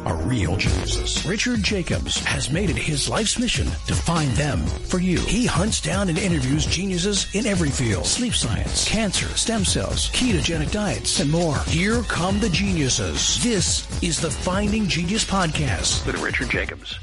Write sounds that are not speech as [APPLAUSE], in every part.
are real geniuses. Richard Jacobs has made it his life's mission to find them for you. He hunts down and interviews geniuses in every field. Sleep science, cancer, stem cells, ketogenic diets, and more. Here come the geniuses. This is the Finding Genius Podcast with Richard Jacobs.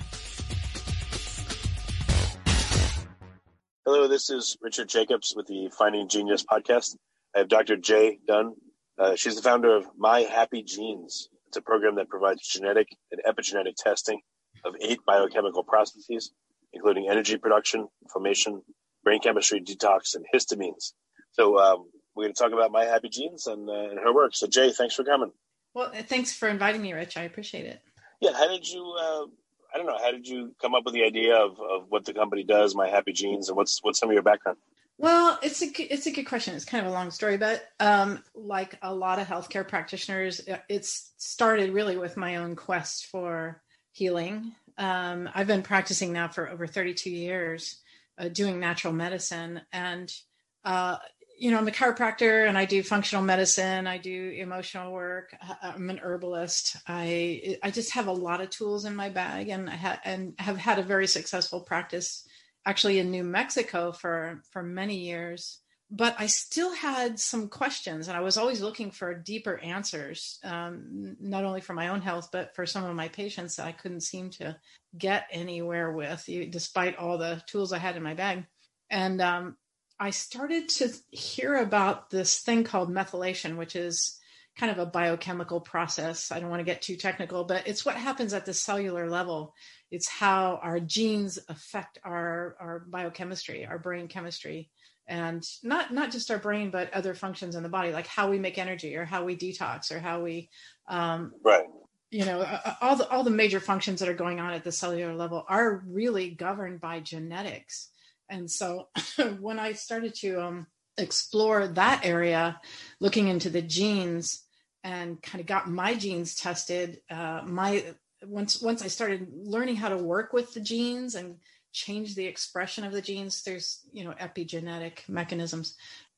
Hello, this is Richard Jacobs with the Finding Genius Podcast. I have Dr. Jay Dunn. Uh, she's the founder of My Happy Genes. It's a program that provides genetic and epigenetic testing of eight biochemical processes, including energy production, inflammation, brain chemistry, detox, and histamines. So um, we're going to talk about My Happy Genes and, uh, and her work. So Jay, thanks for coming. Well, thanks for inviting me, Rich. I appreciate it. Yeah, how did you? Uh, I don't know. How did you come up with the idea of, of what the company does, My Happy Genes, and what's what's some of your background? Well, it's a it's a good question. It's kind of a long story, but um, like a lot of healthcare practitioners, it's started really with my own quest for healing. Um, I've been practicing now for over 32 years, uh, doing natural medicine, and uh, you know, I'm a chiropractor and I do functional medicine. I do emotional work. I'm an herbalist. I I just have a lot of tools in my bag, and I ha- and have had a very successful practice actually in New Mexico for for many years. But I still had some questions, and I was always looking for deeper answers, um, not only for my own health, but for some of my patients that I couldn't seem to get anywhere with, despite all the tools I had in my bag. And um, I started to hear about this thing called methylation, which is kind of a biochemical process. I don't want to get too technical, but it's what happens at the cellular level. It's how our genes affect our our biochemistry our brain chemistry and not not just our brain but other functions in the body like how we make energy or how we detox or how we um, right. you know all the all the major functions that are going on at the cellular level are really governed by genetics. And so [LAUGHS] when i started to um, explore that area looking into the genes and kind of got my genes tested uh, my once once I started learning how to work with the genes and change the expression of the genes, there's you know epigenetic mechanisms.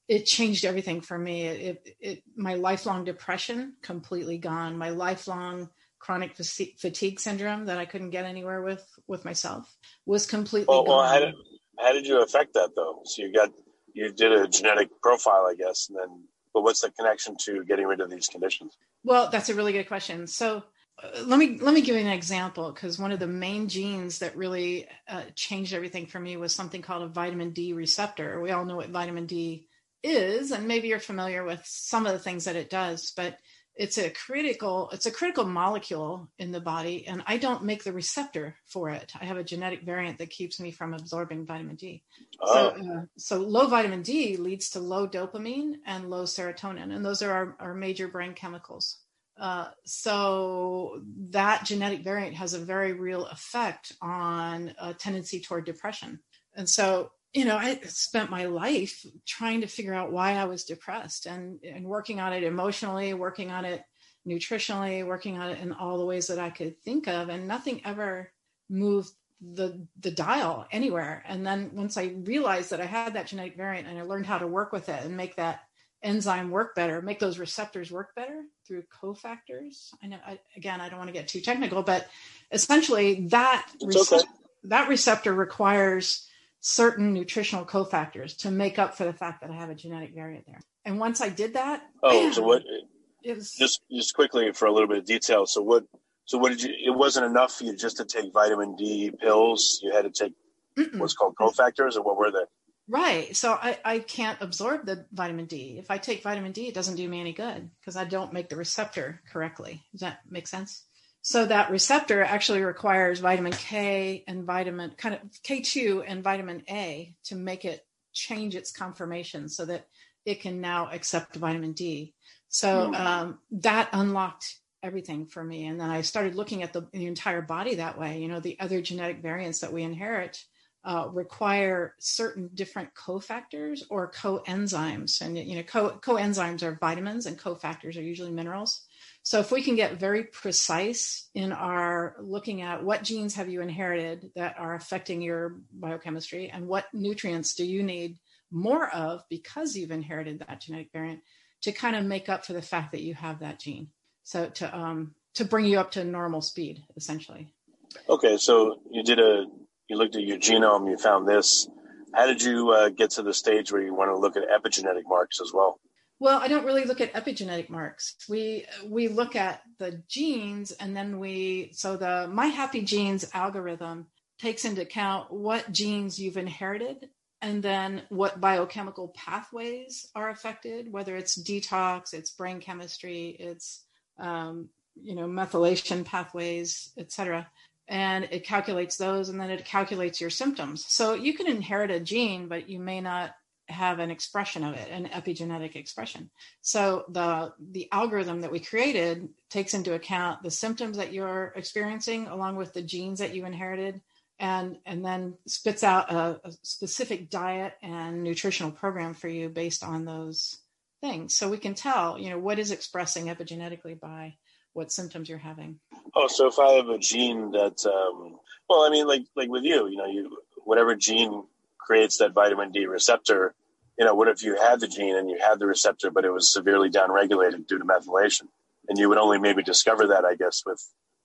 It changed everything for me. It, it, it my lifelong depression completely gone. My lifelong chronic fatigue syndrome that I couldn't get anywhere with with myself was completely well, well how did how did you affect that though? So you got you did a genetic profile, I guess, and then but what's the connection to getting rid of these conditions? Well, that's a really good question. So let me let me give you an example because one of the main genes that really uh, changed everything for me was something called a vitamin D receptor. We all know what vitamin D is, and maybe you're familiar with some of the things that it does, but it's a critical it's a critical molecule in the body, and I don't make the receptor for it. I have a genetic variant that keeps me from absorbing vitamin D. Oh. So, uh, so low vitamin D leads to low dopamine and low serotonin, and those are our, our major brain chemicals. Uh, so that genetic variant has a very real effect on a tendency toward depression. And so, you know, I spent my life trying to figure out why I was depressed and, and working on it emotionally, working on it nutritionally, working on it in all the ways that I could think of. And nothing ever moved the the dial anywhere and then once i realized that i had that genetic variant and i learned how to work with it and make that enzyme work better, make those receptors work better through cofactors. I know, I, again, I don't want to get too technical, but essentially that okay. that receptor requires certain nutritional cofactors to make up for the fact that I have a genetic variant there. And once I did that, oh, man, so [CLEARS THROAT] what? It was, just just quickly for a little bit of detail. So what? So what did you? It wasn't enough for you just to take vitamin D pills. You had to take Mm-mm. what's called cofactors, or what were they? Right. So I, I can't absorb the vitamin D. If I take vitamin D, it doesn't do me any good because I don't make the receptor correctly. Does that make sense? So that receptor actually requires vitamin K and vitamin kind of K2 and vitamin A to make it change its conformation so that it can now accept vitamin D. So hmm. um, that unlocked everything for me. And then I started looking at the, the entire body that way. You know, the other genetic variants that we inherit uh, require certain different cofactors or coenzymes. And you know, co- coenzymes are vitamins, and cofactors are usually minerals. So if we can get very precise in our looking at what genes have you inherited that are affecting your biochemistry and what nutrients do you need more of because you've inherited that genetic variant to kind of make up for the fact that you have that gene. So to um, to bring you up to normal speed, essentially. Okay, so you did a you looked at your genome, you found this. How did you uh, get to the stage where you want to look at epigenetic marks as well? Well, I don't really look at epigenetic marks. We we look at the genes, and then we so the My Happy Genes algorithm takes into account what genes you've inherited, and then what biochemical pathways are affected, whether it's detox, it's brain chemistry, it's um, you know methylation pathways, etc. And it calculates those, and then it calculates your symptoms. So you can inherit a gene, but you may not have an expression of it, an epigenetic expression. So the the algorithm that we created takes into account the symptoms that you're experiencing along with the genes that you inherited and and then spits out a, a specific diet and nutritional program for you based on those things. So we can tell, you know, what is expressing epigenetically by what symptoms you're having. Oh, so if I have a gene that, um, well, I mean, like like with you, you know, you whatever gene creates that vitamin D receptor. You know, what if you had the gene and you had the receptor, but it was severely downregulated due to methylation? And you would only maybe discover that, I guess, with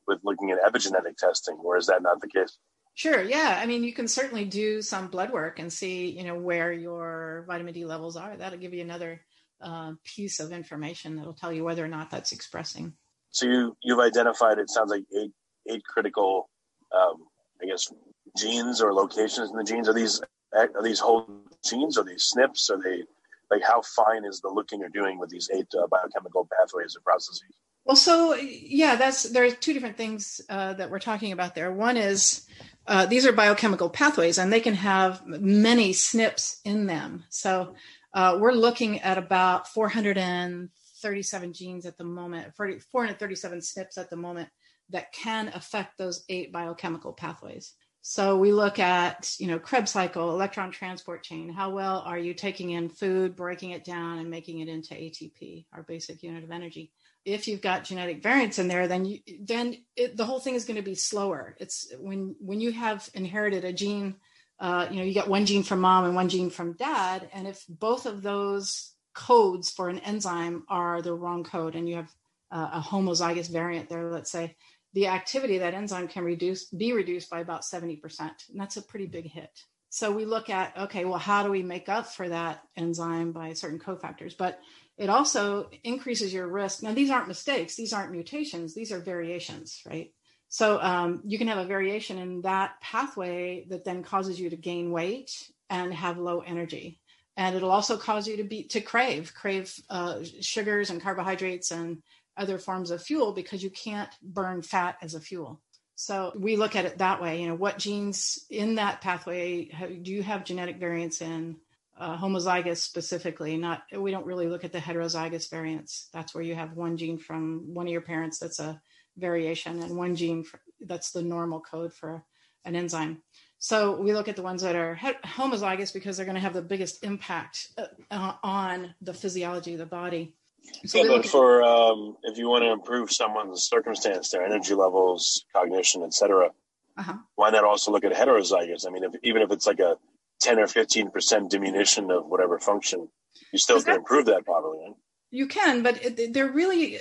with looking at epigenetic testing, or is that not the case? Sure. Yeah. I mean, you can certainly do some blood work and see, you know, where your vitamin D levels are. That'll give you another uh, piece of information that'll tell you whether or not that's expressing. So you you've identified it sounds like eight eight critical, um, I guess, genes or locations in the genes. Are these are these whole genes? Are these SNPs? Are they like how fine is the looking you're doing with these eight uh, biochemical pathways and processes? Well, so yeah, that's there are two different things uh, that we're talking about there. One is uh, these are biochemical pathways, and they can have many SNPs in them. So uh, we're looking at about 437 genes at the moment, 437 SNPs at the moment that can affect those eight biochemical pathways. So we look at, you know, Krebs cycle, electron transport chain. How well are you taking in food, breaking it down, and making it into ATP, our basic unit of energy? If you've got genetic variants in there, then you, then it, the whole thing is going to be slower. It's when when you have inherited a gene, uh, you know, you get one gene from mom and one gene from dad, and if both of those codes for an enzyme are the wrong code, and you have uh, a homozygous variant there, let's say, the activity that enzyme can reduce be reduced by about 70% and that's a pretty big hit. So we look at okay well how do we make up for that enzyme by certain cofactors? But it also increases your risk. Now these aren't mistakes. These aren't mutations. These are variations right? So um, you can have a variation in that pathway that then causes you to gain weight and have low energy. And it'll also cause you to be to crave crave uh, sugars and carbohydrates and other forms of fuel because you can't burn fat as a fuel. So we look at it that way. You know, what genes in that pathway do you have genetic variants in? Uh, homozygous specifically, not we don't really look at the heterozygous variants. That's where you have one gene from one of your parents that's a variation, and one gene for, that's the normal code for an enzyme. So we look at the ones that are homozygous because they're going to have the biggest impact uh, on the physiology of the body. So yeah, but for um, if you want to improve someone's circumstance, their energy levels, cognition, etc., uh-huh. why not also look at heterozygous? I mean, if, even if it's like a ten or fifteen percent diminution of whatever function, you still can improve that probably. Right? You can, but they're really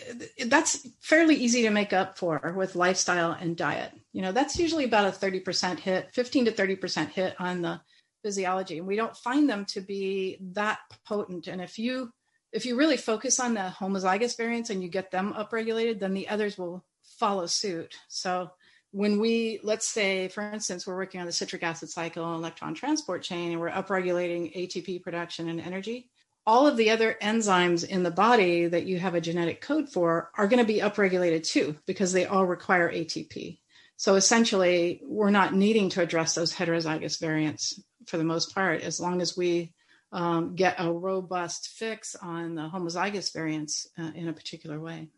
that's fairly easy to make up for with lifestyle and diet. You know, that's usually about a thirty percent hit, fifteen to thirty percent hit on the physiology, and we don't find them to be that potent. And if you if you really focus on the homozygous variants and you get them upregulated, then the others will follow suit. So when we, let's say, for instance, we're working on the citric acid cycle and electron transport chain, and we're upregulating ATP production and energy, all of the other enzymes in the body that you have a genetic code for are going to be upregulated too, because they all require ATP. So essentially, we're not needing to address those heterozygous variants for the most part, as long as we um, get a robust fix on the homozygous variants uh, in a particular way.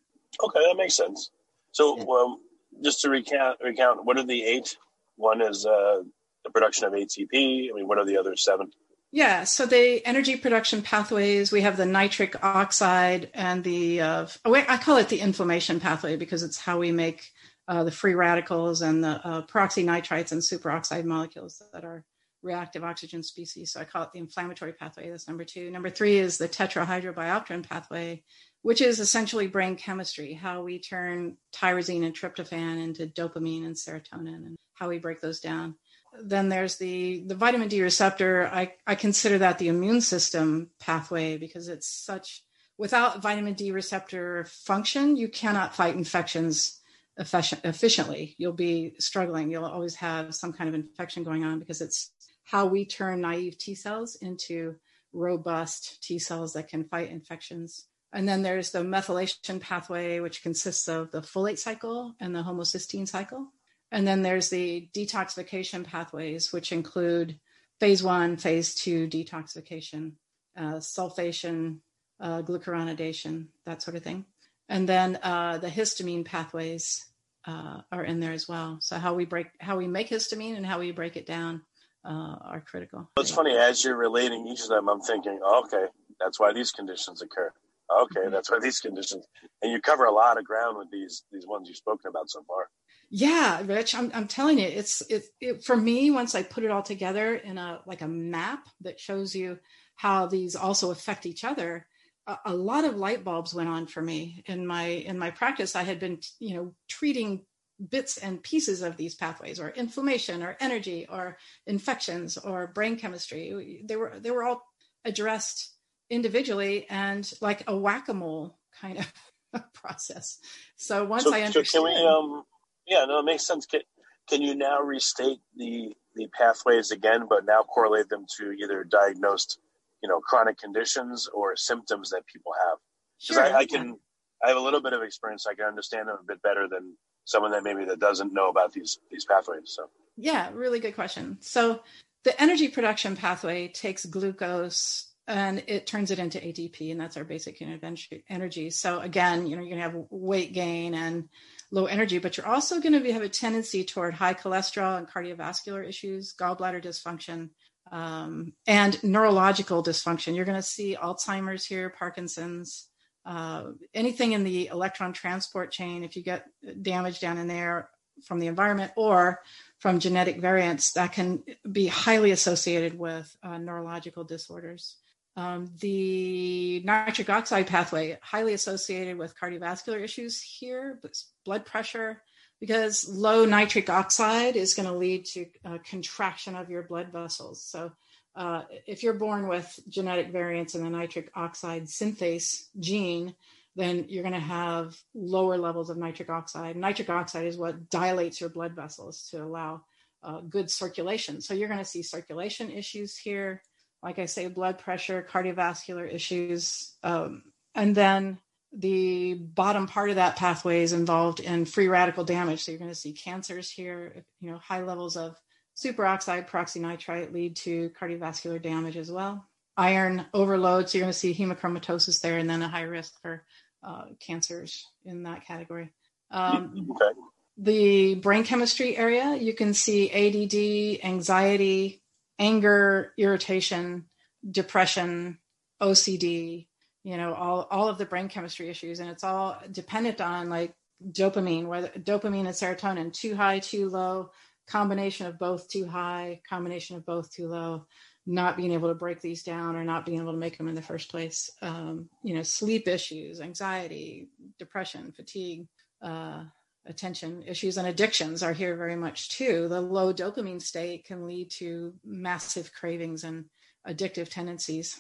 Okay, that makes sense. So, yeah. um, just to recount, recount, what are the eight? One is uh, the production of ATP. I mean, what are the other seven? Yeah, so the energy production pathways, we have the nitric oxide and the, uh, I call it the inflammation pathway because it's how we make uh, the free radicals and the uh, peroxynitrites and superoxide molecules that are reactive oxygen species. So I call it the inflammatory pathway. That's number two. Number three is the tetrahydrobiopterin pathway, which is essentially brain chemistry, how we turn tyrosine and tryptophan into dopamine and serotonin and how we break those down. Then there's the, the vitamin D receptor. I, I consider that the immune system pathway because it's such, without vitamin D receptor function, you cannot fight infections efficiently. You'll be struggling. You'll always have some kind of infection going on because it's how we turn naive T cells into robust T cells that can fight infections. And then there's the methylation pathway, which consists of the folate cycle and the homocysteine cycle. And then there's the detoxification pathways, which include phase one, phase two detoxification, uh, sulfation, uh, glucuronidation, that sort of thing. And then uh, the histamine pathways uh, are in there as well. So how we break, how we make histamine and how we break it down uh, are critical. It's funny as you're relating each of them. I'm thinking, oh, okay, that's why these conditions occur. Okay, mm-hmm. that's why these conditions, and you cover a lot of ground with these these ones you've spoken about so far. Yeah, Rich, I'm, I'm telling you, it's it, it for me. Once I put it all together in a like a map that shows you how these also affect each other, a, a lot of light bulbs went on for me in my in my practice. I had been you know treating bits and pieces of these pathways, or inflammation, or energy, or infections, or brain chemistry. They were they were all addressed individually and like a whack a mole kind of [LAUGHS] process. So once so, I understood. So can we, um, yeah, no, it makes sense. Can, can you now restate the the pathways again, but now correlate them to either diagnosed, you know, chronic conditions or symptoms that people have? Because sure, I, I, can, I have a little bit of experience. I can understand them a bit better than someone that maybe that doesn't know about these these pathways. So yeah, really good question. So the energy production pathway takes glucose and it turns it into ATP, and that's our basic unit of energy. So again, you know, you're gonna have weight gain and low energy, but you're also going to have a tendency toward high cholesterol and cardiovascular issues, gallbladder dysfunction, um, and neurological dysfunction. You're going to see Alzheimer's here, Parkinson's, uh, anything in the electron transport chain. If you get damage down in there from the environment or from genetic variants, that can be highly associated with uh, neurological disorders. Um, the nitric oxide pathway, highly associated with cardiovascular issues here, blood pressure, because low nitric oxide is going to lead to contraction of your blood vessels. So, uh, if you're born with genetic variants in the nitric oxide synthase gene, then you're going to have lower levels of nitric oxide. Nitric oxide is what dilates your blood vessels to allow uh, good circulation. So, you're going to see circulation issues here like I say, blood pressure, cardiovascular issues. Um, and then the bottom part of that pathway is involved in free radical damage. So you're going to see cancers here, you know, high levels of superoxide peroxynitrite lead to cardiovascular damage as well. Iron overload, so you're going to see hemochromatosis there, and then a high risk for uh, cancers in that category. Um, okay. The brain chemistry area, you can see ADD, anxiety, anger, irritation, depression, OCD, you know, all, all of the brain chemistry issues. And it's all dependent on like dopamine, whether dopamine and serotonin, too high, too low, combination of both too high, combination of both too low, not being able to break these down or not being able to make them in the first place. Um, you know, sleep issues, anxiety, depression, fatigue, uh, attention issues and addictions are here very much too. The low dopamine state can lead to massive cravings and addictive tendencies.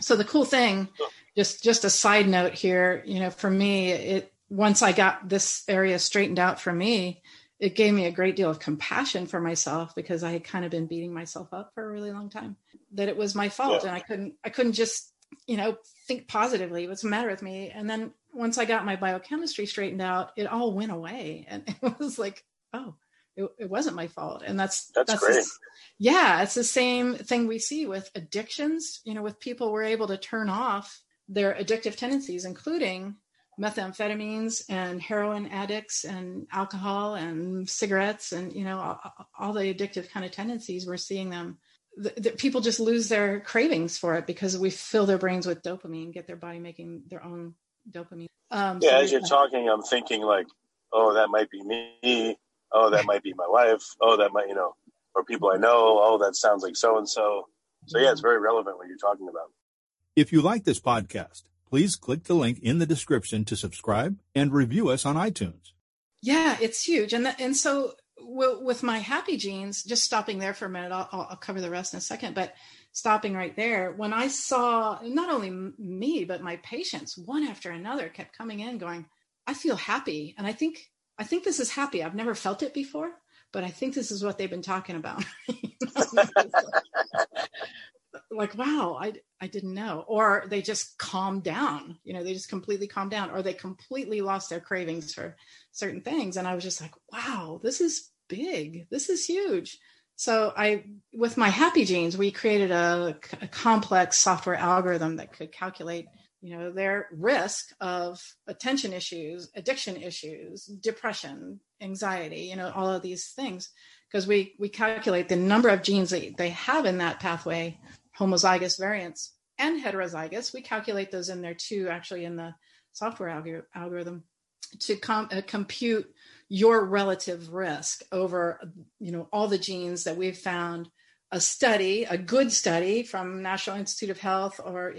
So the cool thing, just just a side note here, you know, for me, it once I got this area straightened out for me, it gave me a great deal of compassion for myself because I had kind of been beating myself up for a really long time. That it was my fault yeah. and I couldn't I couldn't just, you know, think positively. What's the matter with me? And then once I got my biochemistry straightened out, it all went away. [LAUGHS] And it was like, oh, it, it wasn't my fault. And that's, that's, that's great. The, yeah, it's the same thing we see with addictions. You know, with people, we're able to turn off their addictive tendencies, including methamphetamines and heroin addicts and alcohol and cigarettes and, you know, all, all the addictive kind of tendencies, we're seeing them the, the people just lose their cravings for it because we fill their brains with dopamine, get their body making their own dopamine. Um, yeah, so as you're talking, I'm thinking like, oh, that might be me. Oh, that might be my wife. Oh, that might, you know, or people I know. Oh, that sounds like so and so. So yeah, it's very relevant what you're talking about. If you like this podcast, please click the link in the description to subscribe and review us on iTunes. Yeah, it's huge, and and so with my happy genes, just stopping there for a minute, I'll, I'll, cover the rest in a second, but stopping right there, when I saw not only me, but my patients, one after another kept coming in going, I feel happy. And I think, I think this is happy. I've never felt it before, but I think this is what they've been talking about. [LAUGHS] [LAUGHS] like, wow, I, I didn't know. Or they just calmed down, you know, they just completely calmed down or they completely lost their cravings for certain things. And I was just like, wow, this is big. This is huge. So I, with my happy genes, we created a, a, complex software algorithm that could calculate, you know, their risk of attention issues, addiction issues, depression, anxiety, you know, all of these things, because we we calculate the number of genes that they have in that pathway, homozygous variants and heterozygous. We calculate those in there too, actually in the software alg- algorithm to com- uh, compute your relative risk over you know all the genes that we've found a study a good study from national institute of health or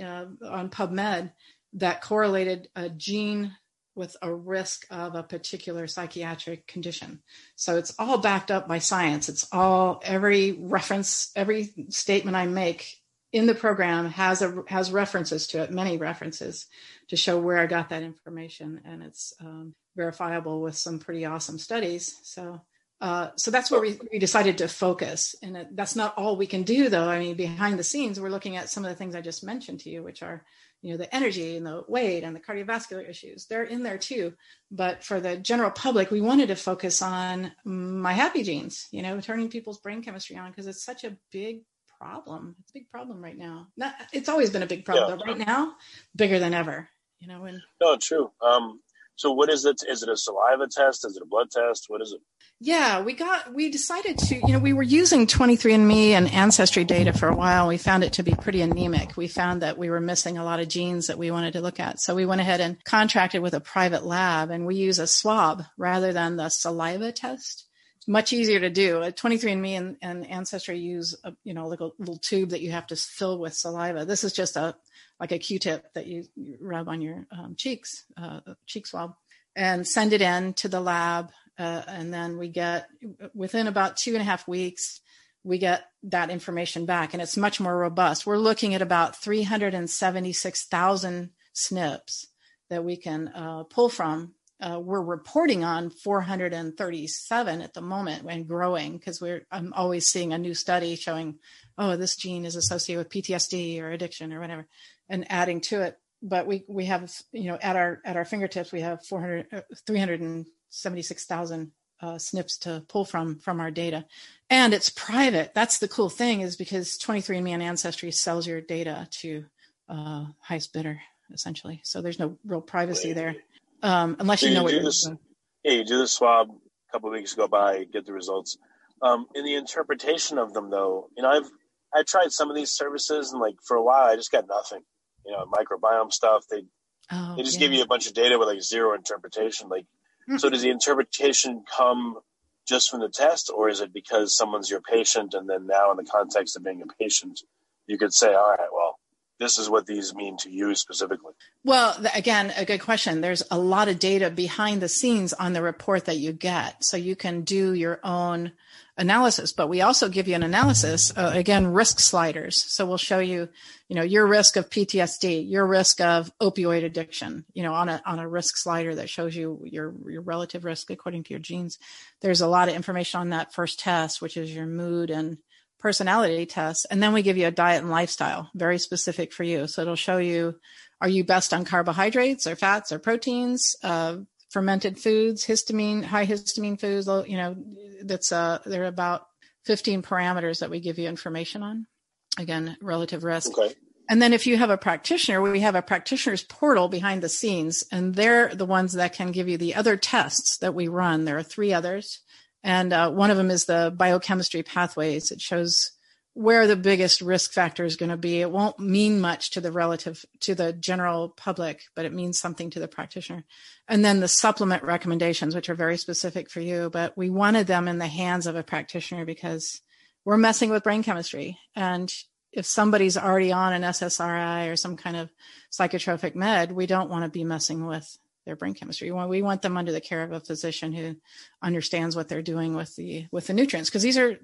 on pubmed that correlated a gene with a risk of a particular psychiatric condition so it's all backed up by science it's all every reference every statement i make in the program has a has references to it many references to show where i got that information and it's um, verifiable with some pretty awesome studies. So, uh, so that's where we, we decided to focus. And that's not all we can do, though. I mean, behind the scenes, we're looking at some of the things I just mentioned to you, which are, you know, the energy and the weight and the cardiovascular issues. They're in there too. But for the general public, we wanted to focus on my happy genes. You know, turning people's brain chemistry on because it's such a big problem. It's a big problem right now. Not, it's always been a big problem, yeah. but right now, bigger than ever. You know, and no, true. Um, so what is it? Is it a saliva test? Is it a blood test? What is it? Yeah, we got we decided to, you know, we were using 23andme and ancestry data for a while. We found it to be pretty anemic. We found that we were missing a lot of genes that we wanted to look at. So we went ahead and contracted with a private lab and we use a swab rather than the saliva test much easier to do. Uh, a 23andMe and, and Ancestry use a, you know like a little tube that you have to fill with saliva. This is just a like a Q-tip that you, you rub on your um, cheeks, uh, cheek swab, and send it in to the lab. Uh, and then we get within about two and a half weeks, we get that information back, and it's much more robust. We're looking at about 376,000 SNPs that we can uh, pull from uh, we're reporting on 437 at the moment and growing because we're I'm always seeing a new study showing oh this gene is associated with PTSD or addiction or whatever and adding to it but we we have you know at our at our fingertips we have 400 uh, 376,000 uh, SNPs to pull from from our data and it's private that's the cool thing is because 23andme and ancestry sells your data to uh, highest bidder essentially so there's no real privacy there um, unless you, you know what you're this, doing. Yeah, you do the swab. A couple of weeks go by, get the results. Um, in the interpretation of them, though, you know, I've I tried some of these services, and like for a while, I just got nothing. You know, microbiome stuff. They oh, they just yeah. give you a bunch of data with like zero interpretation. Like, mm-hmm. so does the interpretation come just from the test, or is it because someone's your patient, and then now in the context of being a patient, you could say, all right, well, this is what these mean to you specifically? Well, again, a good question. There's a lot of data behind the scenes on the report that you get. So you can do your own analysis, but we also give you an analysis, uh, again, risk sliders. So we'll show you, you know, your risk of PTSD, your risk of opioid addiction, you know, on a, on a risk slider that shows you your, your relative risk according to your genes. There's a lot of information on that first test, which is your mood and personality test and then we give you a diet and lifestyle very specific for you so it'll show you are you best on carbohydrates or fats or proteins uh, fermented foods histamine high histamine foods you know that's uh there are about 15 parameters that we give you information on again relative risk okay. and then if you have a practitioner we have a practitioner's portal behind the scenes and they're the ones that can give you the other tests that we run there are three others and uh, one of them is the biochemistry pathways. It shows where the biggest risk factor is going to be. It won't mean much to the relative to the general public, but it means something to the practitioner. And then the supplement recommendations, which are very specific for you, but we wanted them in the hands of a practitioner because we're messing with brain chemistry. And if somebody's already on an SSRI or some kind of psychotropic med, we don't want to be messing with their brain chemistry. We want, them under the care of a physician who understands what they're doing with the with the nutrients because these are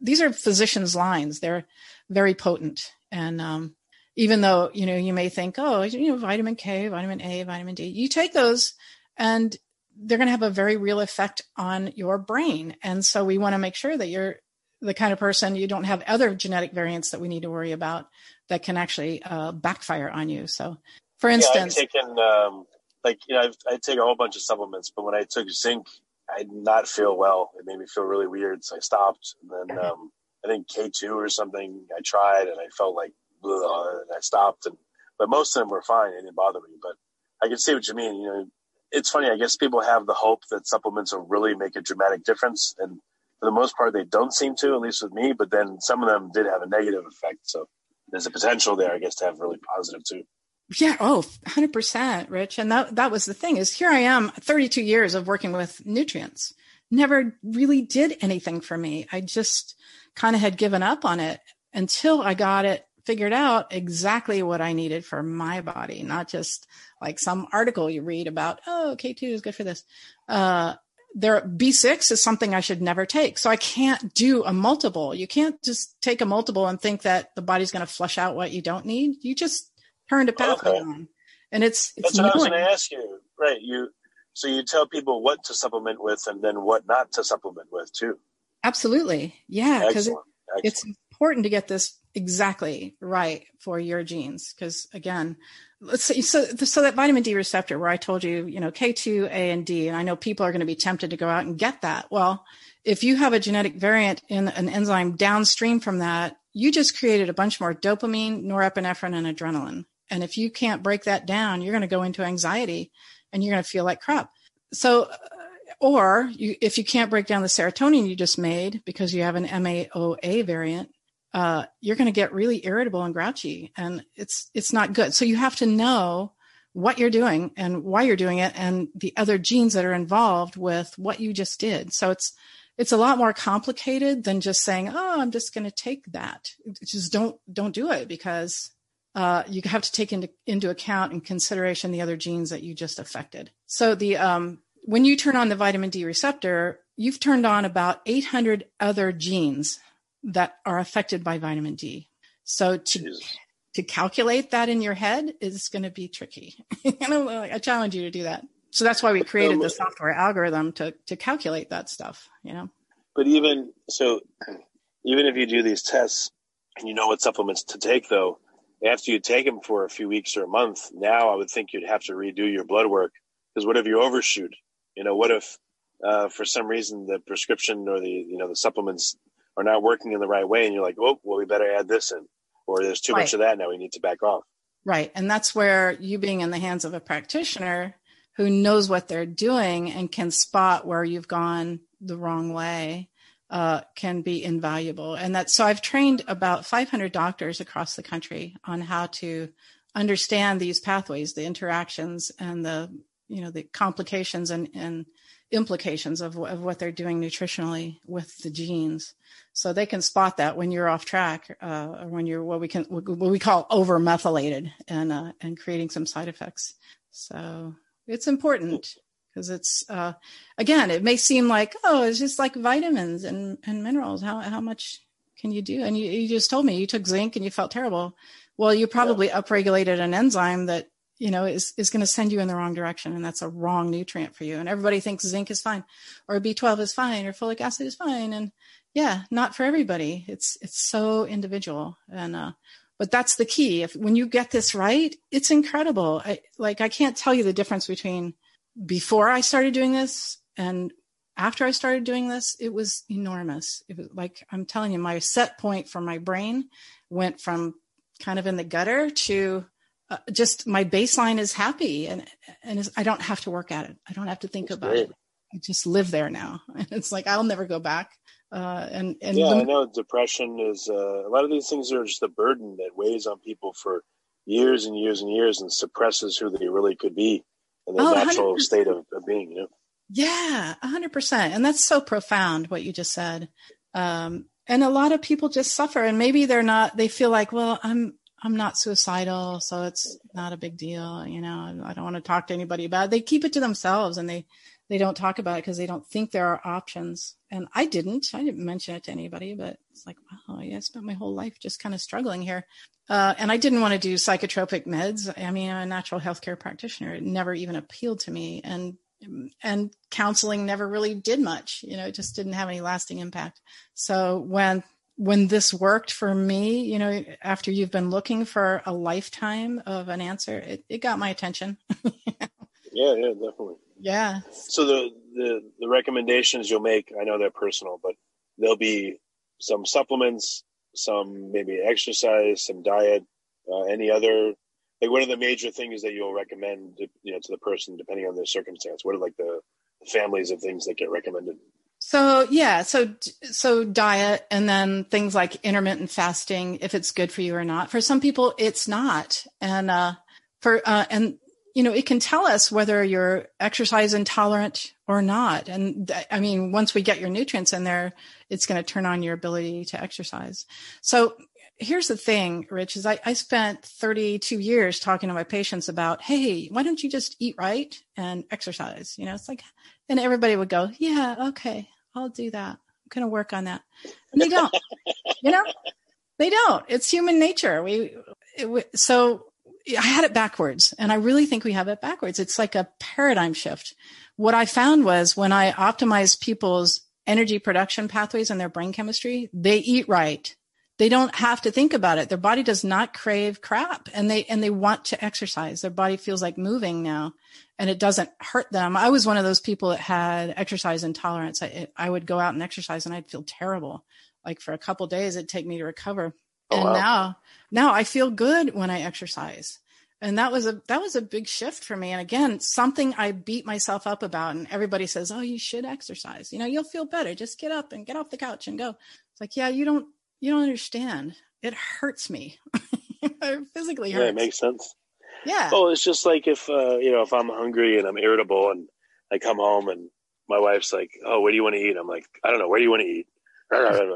these are physicians' lines. They're very potent, and um, even though you know you may think, oh, you know, vitamin K, vitamin A, vitamin D, you take those, and they're going to have a very real effect on your brain. And so we want to make sure that you're the kind of person you don't have other genetic variants that we need to worry about that can actually uh, backfire on you. So, for instance, yeah, I've taken um, like you know I've, I take a whole bunch of supplements, but when I took zinc, I did not feel well. It made me feel really weird, so I stopped. And then um, I think K two or something I tried, and I felt like blah, and I stopped. And but most of them were fine; it didn't bother me. But I can see what you mean. You know, it's funny. I guess people have the hope that supplements will really make a dramatic difference, and for the most part, they don't seem to, at least with me. But then some of them did have a negative effect. So there's a potential there, I guess, to have really positive too. Yeah. Oh, 100%, Rich. And that, that was the thing is here I am 32 years of working with nutrients. Never really did anything for me. I just kind of had given up on it until I got it figured out exactly what I needed for my body, not just like some article you read about, oh, K2 is good for this. Uh, there B6 is something I should never take. So I can't do a multiple. You can't just take a multiple and think that the body's going to flush out what you don't need. You just turned a pathway okay. on. And it's, it's that's what I was going to ask you. Right. You, so you tell people what to supplement with and then what not to supplement with too. Absolutely. Yeah. Because it, it's important to get this exactly right for your genes. Because again, let's say so, so that vitamin D receptor where I told you, you know, K2, A, and D, and I know people are going to be tempted to go out and get that. Well, if you have a genetic variant in an enzyme downstream from that, you just created a bunch more dopamine, norepinephrine, and adrenaline. And if you can't break that down, you're going to go into anxiety and you're going to feel like crap. So, uh, or you, if you can't break down the serotonin you just made because you have an MAOA variant, uh, you're going to get really irritable and grouchy, and it's it's not good. So you have to know what you're doing and why you're doing it, and the other genes that are involved with what you just did. So it's it's a lot more complicated than just saying, "Oh, I'm just going to take that." Just don't don't do it because uh, you have to take into, into account and consideration the other genes that you just affected. So the um, when you turn on the vitamin D receptor, you've turned on about 800 other genes that are affected by vitamin D. So to Jeez. to calculate that in your head is going to be tricky. [LAUGHS] I challenge you to do that. So that's why we created the software algorithm to to calculate that stuff. You know. But even so, even if you do these tests and you know what supplements to take, though, after you take them for a few weeks or a month, now I would think you'd have to redo your blood work because what if you overshoot? You know, what if uh, for some reason the prescription or the you know the supplements are not working in the right way, and you're like, oh, well, we better add this in, or there's too right. much of that now, we need to back off. Right, and that's where you being in the hands of a practitioner who knows what they're doing and can spot where you've gone the wrong way uh, can be invaluable. And that so I've trained about 500 doctors across the country on how to understand these pathways, the interactions, and the you know the complications and, and implications of, of what they're doing nutritionally with the genes. So they can spot that when you're off track, uh, or when you're what we can what we call over methylated and uh, and creating some side effects. So it's important because it's uh, again it may seem like oh it's just like vitamins and, and minerals. How, how much can you do? And you, you just told me you took zinc and you felt terrible. Well you probably yeah. upregulated an enzyme that you know is, is going to send you in the wrong direction and that's a wrong nutrient for you. And everybody thinks zinc is fine or b12 is fine or folic acid is fine and yeah not for everybody. It's it's so individual. And uh but that's the key. If when you get this right it's incredible. I, like i can't tell you the difference between before I started doing this and after I started doing this, it was enormous. It was like I'm telling you, my set point for my brain went from kind of in the gutter to uh, just my baseline is happy and and I don't have to work at it. I don't have to think That's about great. it. I just live there now. [LAUGHS] And it's like I'll never go back. Uh, and and yeah, I know depression is uh, a lot of these things are just a burden that weighs on people for years and years and years and suppresses who they really could be their Oh, natural 100%. state of, of being. You know, Yeah, a hundred percent. And that's so profound what you just said. Um, and a lot of people just suffer and maybe they're not, they feel like, well, I'm, I'm not suicidal, so it's not a big deal. You know, I don't want to talk to anybody about it. They keep it to themselves and they, they don't talk about it because they don't think there are options. And I didn't, I didn't mention it to anybody, but it's like, wow, yeah, I spent my whole life just kind of struggling here. Uh, and I didn't want to do psychotropic meds. I mean, I'm a natural healthcare practitioner. It never even appealed to me. And and counseling never really did much you know it just didn't have any lasting impact so when when this worked for me you know after you've been looking for a lifetime of an answer it, it got my attention [LAUGHS] yeah, yeah, definitely. Yeah So the, the the recommendations you'll make, I know they're personal, but there'll be some supplements, some maybe exercise, some diet, uh, any other. Like, what are the major things that you'll recommend, to, you know, to the person depending on their circumstance? What are like the families of things that get recommended? so yeah so so diet and then things like intermittent fasting if it's good for you or not for some people it's not and uh for uh and you know it can tell us whether you're exercise intolerant or not. And th- i mean once we get your nutrients in there it's going to turn on your ability to exercise. So here's the thing rich is I, I spent 32 years talking to my patients about hey why don't you just eat right and exercise? You know it's like and everybody would go yeah okay i'll do that. I'm going to work on that. And they don't [LAUGHS] you know? They don't. It's human nature. We it, so I had it backwards and I really think we have it backwards. It's like a paradigm shift. What I found was when I optimized people's energy production pathways and their brain chemistry, they eat right. They don't have to think about it. Their body does not crave crap and they, and they want to exercise. Their body feels like moving now and it doesn't hurt them. I was one of those people that had exercise intolerance. I, I would go out and exercise and I'd feel terrible. Like for a couple days, it'd take me to recover. Oh, and wow. now, now I feel good when I exercise. And that was a, that was a big shift for me. And again, something I beat myself up about. And everybody says, Oh, you should exercise. You know, you'll feel better. Just get up and get off the couch and go. It's like, yeah, you don't, you don't understand. It hurts me. [LAUGHS] it physically hurts. Yeah, it makes sense. yeah. Well, it's just like if uh, you know if I'm hungry and I'm irritable and I come home and my wife's like, "Oh, what do you want to eat?" I'm like, "I don't know. Where do you want to eat?" [LAUGHS]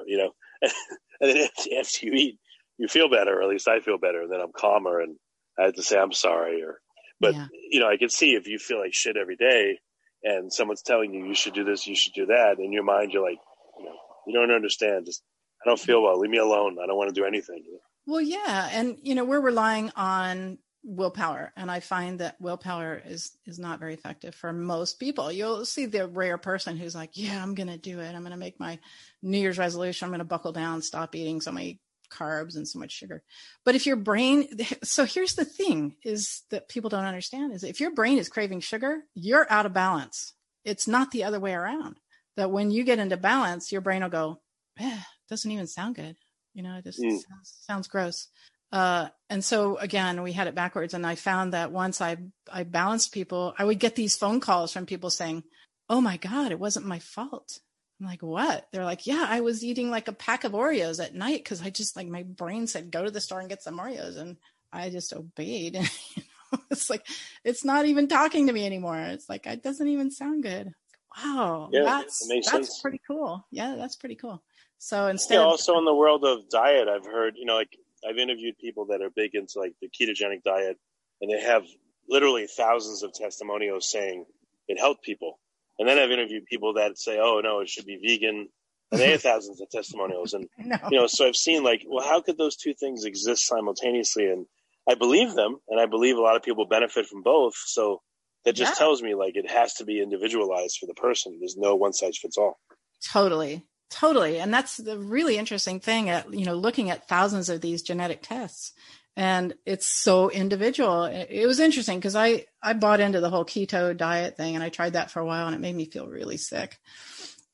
you know, [LAUGHS] and then after, after you eat, you feel better, or at least I feel better, and then I'm calmer and I have to say I'm sorry. Or, but Yeah. you know, I can see if you feel like shit every day, and someone's telling you you should do this, you should do that, in your mind you're like, you know, you don't understand. Just I don't feel well. Leave me alone. I don't want to do anything. Well, yeah, and you know we're relying on willpower, and I find that willpower is is not very effective for most people. You'll see the rare person who's like, "Yeah, I'm to do it. I'm to make my New Year's resolution. I'm to buckle down, stop eating so many carbs and so much sugar." But if your brain, so here's the thing: is that people don't understand is if your brain is craving sugar, you're out of balance. It's not the other way around. That when you get into balance, your brain will go, eh, "Doesn't even sound good." You know, it just Mm. sounds, sounds gross. Uh, and so again, we had it backwards. And I found that once I, I balanced people, I would get these phone calls from people saying, Oh my God, it wasn't my fault. I'm like, what? They're like, yeah, I was eating like a pack of Oreos at night because I just like my brain said, go to the store and get some Oreos. And I just obeyed. [LAUGHS] you know, it's like, it's not even talking to me anymore. It's like, it doesn't even sound good. Wow. Yeah, that's, that's sense. pretty cool. Yeah. That's pretty cool. So instead Yeah, of, also in the world of diet, I've heard, you know, like I've interviewed people that are big into like the ketogenic diet and they have literally thousands of testimonials saying it helped people. And then I've interviewed people that say, oh, no, it should be vegan. And they have [LAUGHS] thousands of testimonials. And, no. you know, so I've seen like, well, how could those two things exist simultaneously? And I believe them. And I believe a lot of people benefit from both. So that just Yeah. tells me like it has to be individualized for the person. There's no one size fits all. Totally. Totally. And that's the really interesting thing at, you know, looking at thousands of these genetic tests and it's so individual. It, was interesting because I, I bought into the whole keto diet thing and I tried that for a while and it made me feel really sick.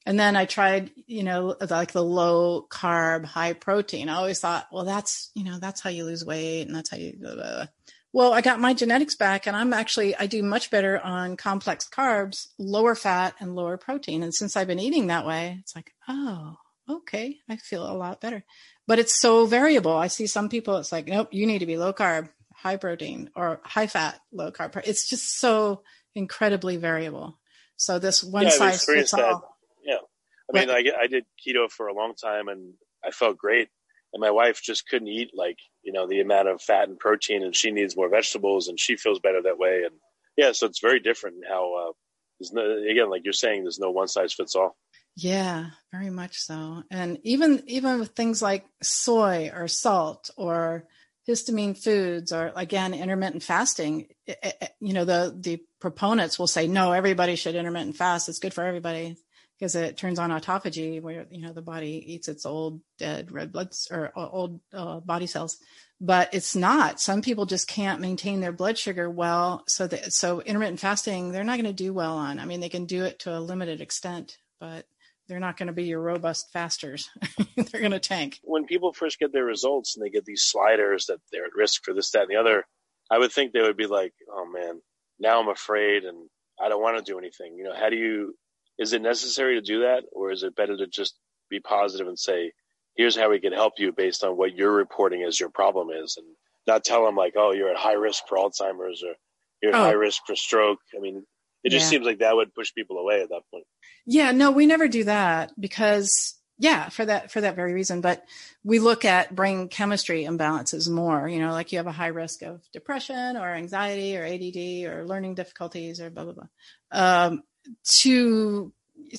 And then I tried, you know, like the low carb, high protein. I always thought, well, that's, you know, that's how you lose weight and that's how you, blah, blah, blah. well, I got my genetics back and I'm actually, I do much better on complex carbs, lower fat and lower protein. And since I've been eating that way, it's like, oh, okay, I feel a lot better. But it's so variable. I see some people, it's like, nope, you need to be low carb, high protein, or high fat, low carb. It's just so incredibly variable. So this one Yeah, size fits that. all. Yeah. I mean, Right. I, I did keto for a long time and I felt great. And my wife just couldn't eat like, you know, the amount of fat and protein and she needs more vegetables and she feels better that way. And yeah, so it's very different how, uh, there's no, again, like you're saying, there's no one size fits all. Yeah, very much so. And even even with things like soy or salt or histamine foods or again intermittent fasting, i- i- you know the the proponents will say no, everybody should intermittent fast. It's good for everybody because it turns on autophagy where you know the body eats its old dead red bloods or uh, old uh, body cells. But it's not. Some people just can't maintain their blood sugar well. So that so intermittent fasting, they're not going to do well on. I mean, they can do it to a limited extent, but they're not going to be your robust fasters. [LAUGHS] they're going to tank. When people first get their results and they get these sliders that they're at risk for this, that, and the other, I would think they would be like, oh man, now I'm afraid and I don't want to do anything. You know, how do you, is it necessary to do that? Or is it better to just be positive and say, here's how we can help you based on what you're reporting as your problem is and not tell them like, oh, you're at high risk for Alzheimer's or you're at Oh. high risk for stroke. I mean, it just Yeah. seems like that would push people away at that point. Yeah, no, we never do that because yeah, for that for that very reason. But we look at brain chemistry imbalances more. You know, like you have a high risk of depression or anxiety or ADD or learning difficulties or blah blah blah. Um, to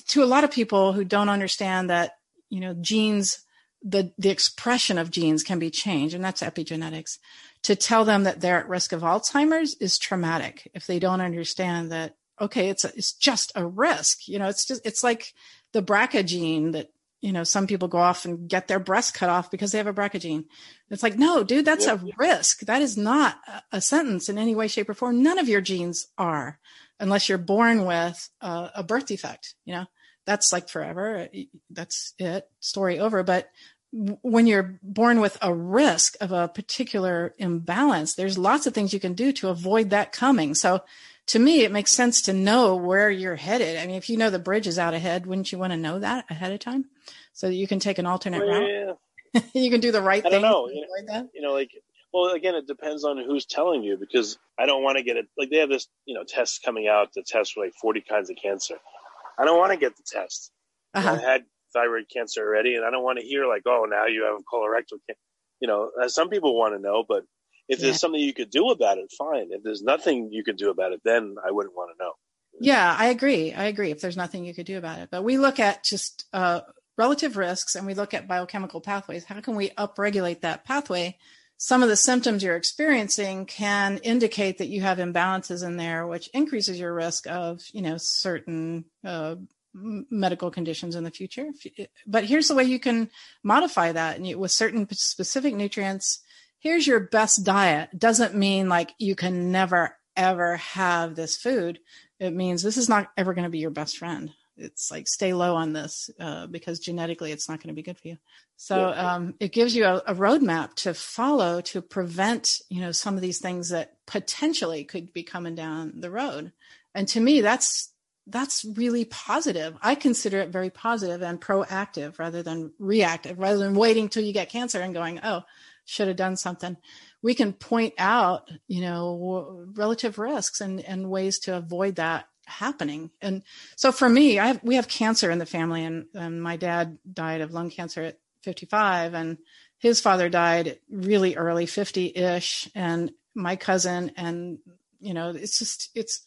to a lot of people who don't understand that you know genes the the expression of genes can be changed and that's epigenetics to tell them that they're at risk of alzheimer's is traumatic if they don't understand that okay it's a, it's just a risk you know it's just it's like the BRCA gene that you know some people go off and get their breast cut off because they have a BRCA gene. It's like no dude that's Yep. a risk. That is not a, a sentence in any way shape or form. None of your genes are unless you're born with a, a birth defect you know. That's like forever. That's it. Story over. But when you're born with a risk of a particular imbalance there's lots of things you can do to avoid that coming. So to me it makes sense to know where you're headed i mean if you know the bridge is out ahead wouldn't you want to know that ahead of time so that you can take an alternate route Yeah. [LAUGHS] you can do the right I don't thing know, you know. avoid that you know, like, well, again, it depends on who's telling you because I don't want to get it. Like, they have this, you know, test coming out to test for like 40 kinds of cancer. I don't want to get the test. I uh-huh. had thyroid cancer already, and I don't want to hear like, oh, now you have colorectal cancer. You know, uh, some people want to know, but if Yeah. there's something you could do about it, fine. If there's nothing you could do about it, then I wouldn't want to know. Yeah, I agree. I agree. If there's nothing you could do about it, but we look at just uh, relative risks and we look at biochemical pathways. How can we upregulate that pathway? Some of the symptoms you're experiencing can indicate that you have imbalances in there, which increases your risk of, you know, certain uh, medical conditions in the future. But here's the way you can modify that and you, with certain specific nutrients. Here's your best diet. Doesn't mean like you can never ever have this food it means this is not ever going to be your best friend. It's like stay low on this uh, because genetically it's not going to be good for you. So um, it gives you a, a roadmap to follow to prevent you know some of these things that potentially could be coming down the road. And to me, that's that's really positive. I consider it very positive and proactive rather than reactive, rather than waiting till you get cancer and going, oh, should have done something we can point out, you know, relative risks and, and ways to avoid that happening. And so for me, I have, we have cancer in the family and, and my dad died of lung cancer at 55 and his father died really early 50 ish and my cousin and, you know, it's just, it's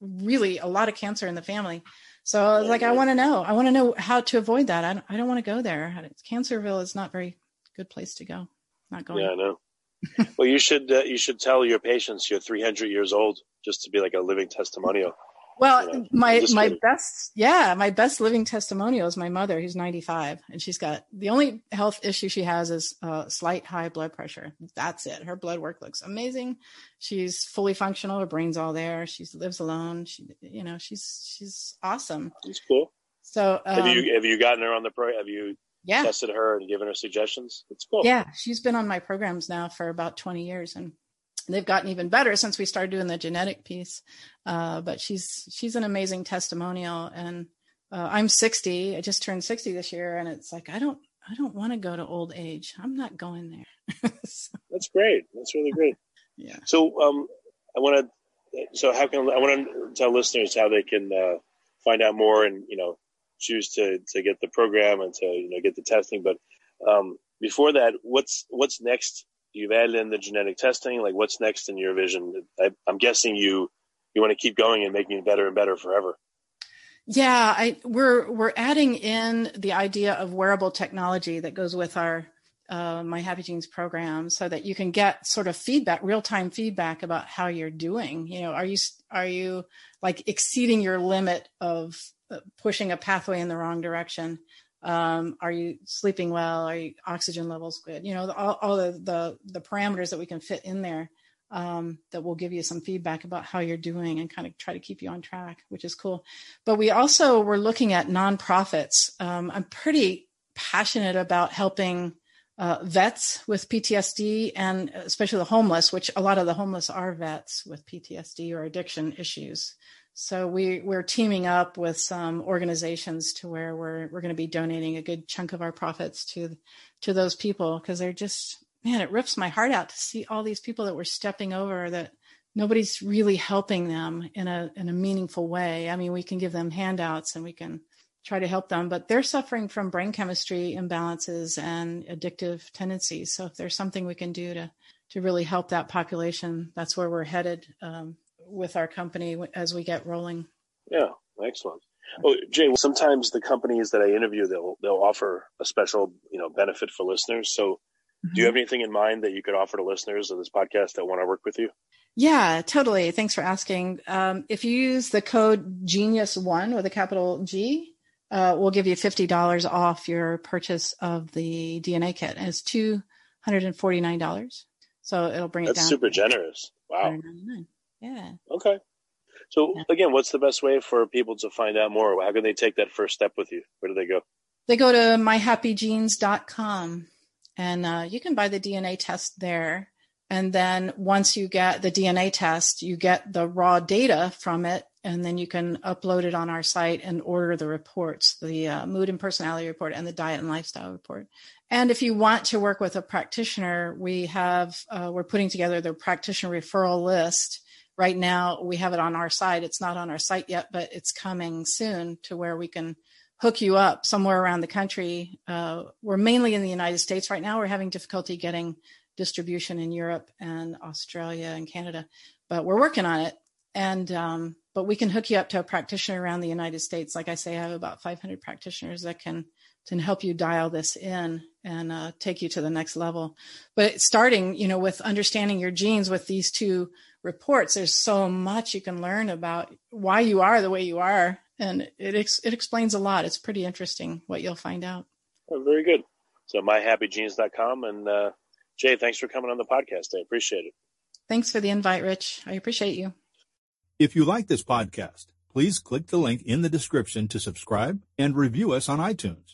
really a lot of cancer in the family. So I was like, I want to know, I want to know how to avoid that. I don't, I don't want to go there. Cancerville is not very good place to go. Not going. Yeah, I know. [LAUGHS] well, you should uh, you should tell your patients you're 300 years old just to be like a living testimonial. Well, you know, my my kidding. best, yeah, my best living testimonial is my mother, who's 95, and she's got the only health issue she has is uh, slight high blood pressure. That's it. Her blood work looks amazing. She's fully functional. Her brain's all there. She lives alone. She, you know, she's she's awesome. It's cool. So um, have you have you gotten her on the pro? Have you yeah, tested her and given her suggestions? It's cool. yeah, she's been on my programs now for about 20 years, and they've gotten even better since we started doing the genetic piece. Uh, but she's she's an amazing testimonial, and uh, I'm 60. I just turned 60 this year, and it's like I don't I don't want to go to old age. I'm not going there. [LAUGHS] so, That's great. That's really great. [LAUGHS] yeah. So um, I want to. So how can I want to tell listeners how they can uh, find out more and you know choose to to get the program and to you know get the testing. But um, before that, what's what's next? You've added in the genetic testing. Like what's next in your vision? I, I'm guessing you you want to keep going and making it better and better forever. Yeah, I, we're we're adding in the idea of wearable technology that goes with our uh, My Happy Genes program, so that you can get sort of feedback, real time feedback about how you're doing. You know, are you are you like exceeding your limit of pushing a pathway in the wrong direction? Um, are you sleeping well? Are you oxygen levels good? You know, all, all the, the the parameters that we can fit in there um, that will give you some feedback about how you're doing and kind of try to keep you on track, which is cool. But we also were looking at nonprofits. Um, I'm pretty passionate about helping uh, vets with PTSD and especially the homeless, which a lot of the homeless are vets with PTSD or addiction issues. So we we're teaming up with some organizations to where we're we're going to be donating a good chunk of our profits to to those people because they're just man, it rips my heart out to see all these people that we're stepping over that nobody's really helping them in a in a meaningful way. I mean, we can give them handouts and we can try to help them, but they're suffering from brain chemistry imbalances and addictive tendencies. So if there's something we can do to to really help that population, that's where we're headed um, with our company as we get rolling. Yeah, excellent. Oh, Jay, sometimes the companies that I interview, they'll they'll offer a special you know benefit for listeners. So do you have anything in mind that you could offer to listeners of this podcast that want to work with you? Yeah, totally. Thanks for asking. Um, if you use the code Genius One with a capital G, uh, we'll give you fifty dollars off your purchase of the DNA kit, and it's two hundred and forty nine dollars. So it'll bring That's it down. super generous. Wow. Yeah. Okay. So again, what's the best way for people to find out more? How can they take that first step with you? Where do they go? They go to myhappygenes.com and uh, you can buy the DNA test there. And then once you get the DNA test, you get the raw data from it, and then you can upload it on our site and order the reports the uh, mood and personality report and the diet and lifestyle report. And if you want to work with a practitioner, we have, uh, we're putting together the practitioner referral list. Right now, we have it on our site. It's not on our site yet, but it's coming soon to where we can hook you up somewhere around the country. Uh, we're mainly in the United States right now. We're having difficulty getting distribution in Europe and Australia and Canada, but we're working on it. And um, but we can hook you up to a practitioner around the United States. Like I say, I have about 500 practitioners that can can help you dial this in and uh, take you to the next level. But starting, you know, with understanding your genes with these two reports, there's so much you can learn about why you are the way you are and it ex- it explains a lot. It's pretty interesting what you'll find out. Oh, very good. So myhappygenes.com and uh, Jay, thanks for coming on the podcast. I appreciate it. Thanks for the invite, Rich. I appreciate you. If you like this podcast, please click the link in the description to subscribe and review us on iTunes.